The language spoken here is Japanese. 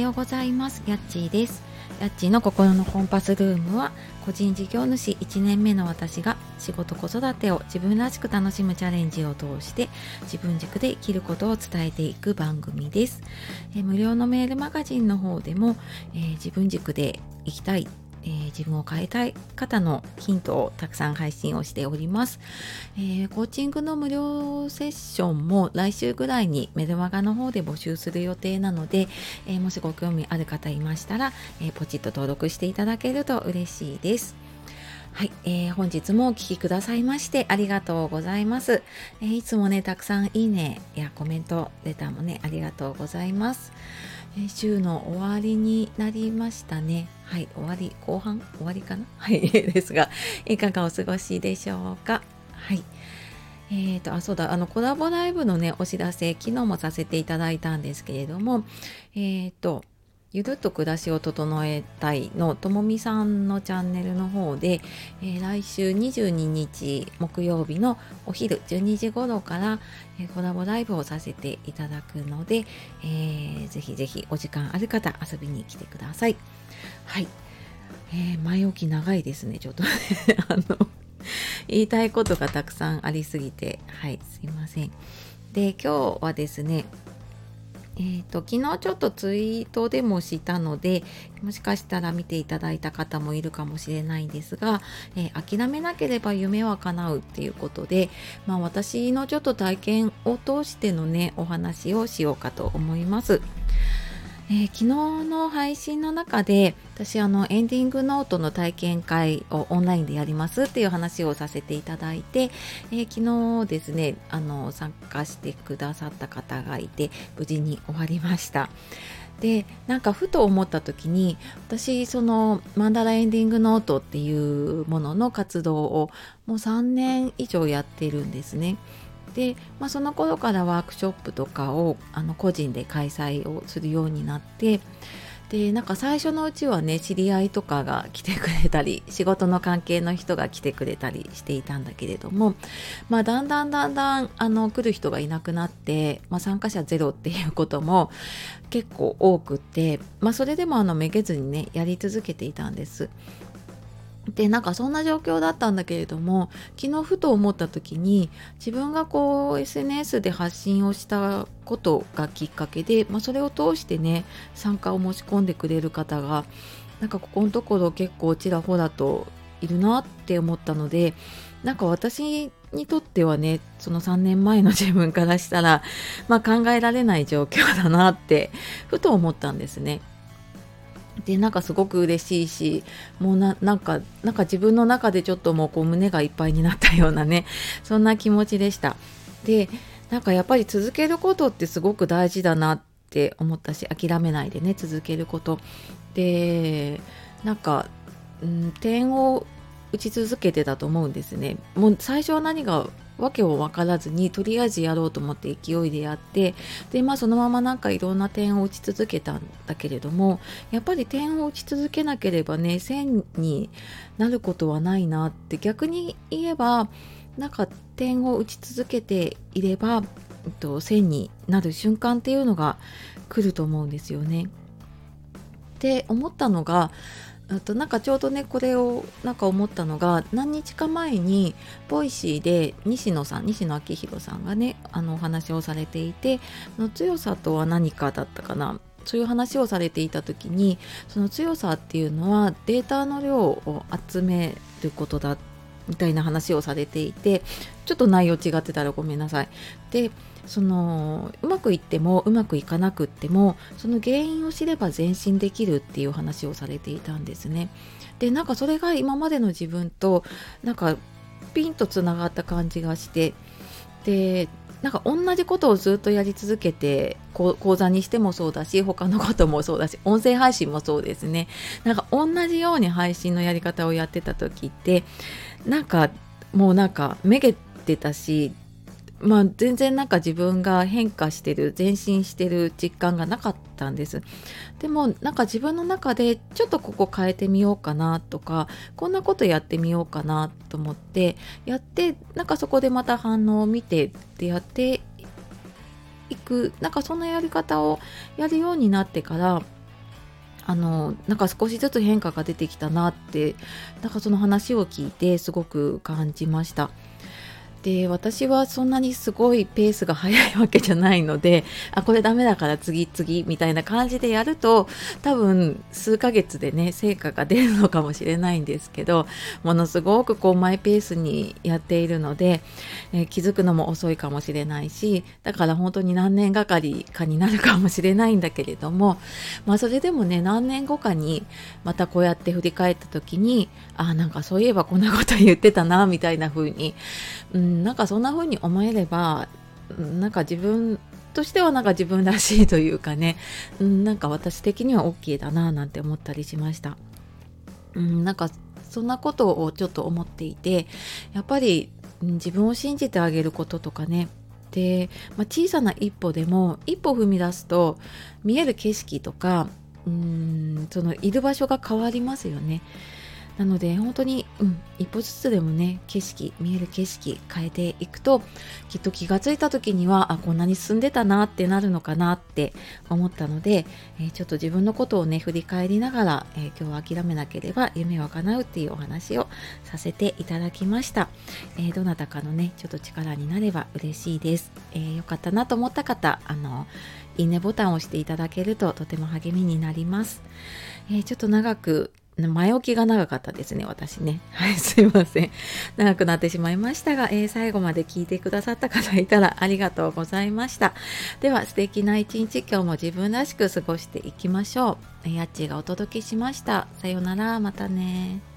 ようございます。やっちーです。やっちーの心のコンパスルームは個人事業主1年目の私が仕事子育てを自分らしく楽しむチャレンジを通して自分軸で生きることを伝えていく番組です。え無料のメールマガジンの方でも、えー、自分軸で生きたいえー、自分を変えたい方のヒントをたくさん配信をしております、えー、コーチングの無料セッションも来週ぐらいにメルマガの方で募集する予定なので、えー、もしご興味ある方いましたら、えポチッと登録していただけると嬉しいです。はい、えー、本日もお聴きくださいましてありがとうございます、え、いつもねたくさんいいねやコメントレターもねありがとうございます、え、週の終わりになりましたね。はい終わり後半終わりかな？はいですがいかがお過ごしでしょうか？はい。えーと、あそうだあのコラボライブのねお知らせ昨日もさせていただいたんですけれどもえっ、ー、とゆるっと暮らしを整えたいのともみさんのチャンネルの方で、えー、来週22日木曜日のお昼12時頃から、えー、コラボライブをさせていただくので、えー、ぜひぜひお時間ある方遊びに来てください。はい。え、前置き長いですね。ちょっと あの言いたいことがたくさんありすぎて、はい、すいません。で、今日はですね、えーと、昨日ちょっとツイートでもしたのでもしかしたら見ていただいた方もいるかもしれないんですが、えー、諦めなければ夢は叶うっていうことで、まあ、私のちょっと体験を通してのねお話をしようかと思います。えー、昨日の配信の中で私あのエンディングノートの体験会をオンラインでやりますっていう話をさせていただいて、えー、昨日ですねあの参加してくださった方がいて無事に終わりました。でなんかふと思った時に私そのマンダラエンディングノートっていうものの活動をもう3年以上やってるんですね。で、まあ、その頃からワークショップとかをあの個人で開催をするようになってでなんか最初のうちはね知り合いとかが来てくれたり仕事の関係の人が来てくれたりしていたんだけれども、まあ、だんだんだんだんあの来る人がいなくなって、まあ、参加者ゼロっていうことも結構多くて、まあ、それでもあのめげずにねやり続けていたんです。でなんかそんな状況だったんだけれども昨日ふと思った時に自分がこう SNS で発信をしたことがきっかけで、まあ、それを通してね参加を申し込んでくれる方がなんかここのところ結構ちらほらといるなって思ったのでなんか私にとってはねその3年前の 自分からしたら、まあ、考えられない状況だなってふと思ったんですね。でなんかすごく嬉しいしもうななんかなんか自分の中でちょっともうこう胸がいっぱいになったようなね そんな気持ちでした。でなんかやっぱり続けることってすごく大事だなって思ったし諦めないでね続けること。でなんか、うん、点を打ち続けてたと思うんですね。もう最初は何が訳を分からずにとりあえずやろうと思って勢いでやってでまあそのままなんかいろんな点を打ち続けたんだけれどもやっぱり点を打ち続けなければね線になることはないなって逆に言えばなんか点を打ち続けていれば、えっと、線になる瞬間っていうのが来ると思うんですよね。って思ったのがあとなんかちょうどねこれをなんか思ったのが何日か前に Voicy で西野さん西野亮廣さんがねあのお話をされていての強さとは何かだったかな。そういう話をされていた時にその強さっていうのはデータの量を集めることだみたいな話をされていてちょっと内容違ってたらごめんなさい。でそのうまくいってもうまくいかなくってもその原因を知れば前進できるっていう話をされていたんですね。でなんかそれが今までの自分となんかピンとつながった感じがしてでなんか同じことをずっとやり続けて講座にしてもそうだし他のこともそうだし音声配信もそうですね。なんか同じように配信のやり方をやってた時ってなんかもうなんかめげてたしまあ、全然なんか自分が変化してる前進してる実感がなかったんですでもなんか自分の中でちょっとここ変えてみようかなとかこんなことやってみようかなと思ってやってなんかそこでまた反応を見てでやっていくなんかそんなやり方をやるようになってからあのなんか少しずつ変化が出てきたなってなんかその話を聞いてすごく感じました。で私はそんなにすごいペースが速いわけじゃないのであこれダメだから次々みたいな感じでやると多分数ヶ月でね成果が出るのかもしれないんですけどものすごくこうマイペースにやっているので、えー、気づくのも遅いかもしれないしだから本当に何年がかりかになるかもしれないんだけれどもまあそれでもね何年後かにまたこうやって振り返った時にあなんかそういえばこんなこと言ってたなみたいな風にうん、なんかそんな風に思えればなんか自分としてはなんか自分らしいというかね、うん、なんか私的には OK だななんて思ったりしました。うん、なんかそんなことをちょっと思っていてやっぱり自分を信じてあげることとかねで、まあ、小さな一歩でも一歩踏み出すと見える景色とかうんそのいる場所が変わりますよね。なので本当に、うん、一歩ずつでもね景色見える景色変えていくときっと気がついた時にはあこんなに進んでたなってなるのかなって思ったので、えー、ちょっと自分のことをね振り返りながら、えー、今日は諦めなければ夢は叶うっていうお話をさせていただきました、えー、どなたかのねちょっと力になれば嬉しいです、えよかったなと思った方あのいいねボタンを押していただけるととても励みになります、えちょっと長く前置きが長かったですね、私ね。はい、すいません。長くなってしまいましたが、えー、最後まで聞いてくださった方いたらありがとうございました。では、素敵な一日、今日も自分らしく過ごしていきましょう。やっちーがお届けしました。さようなら、またね。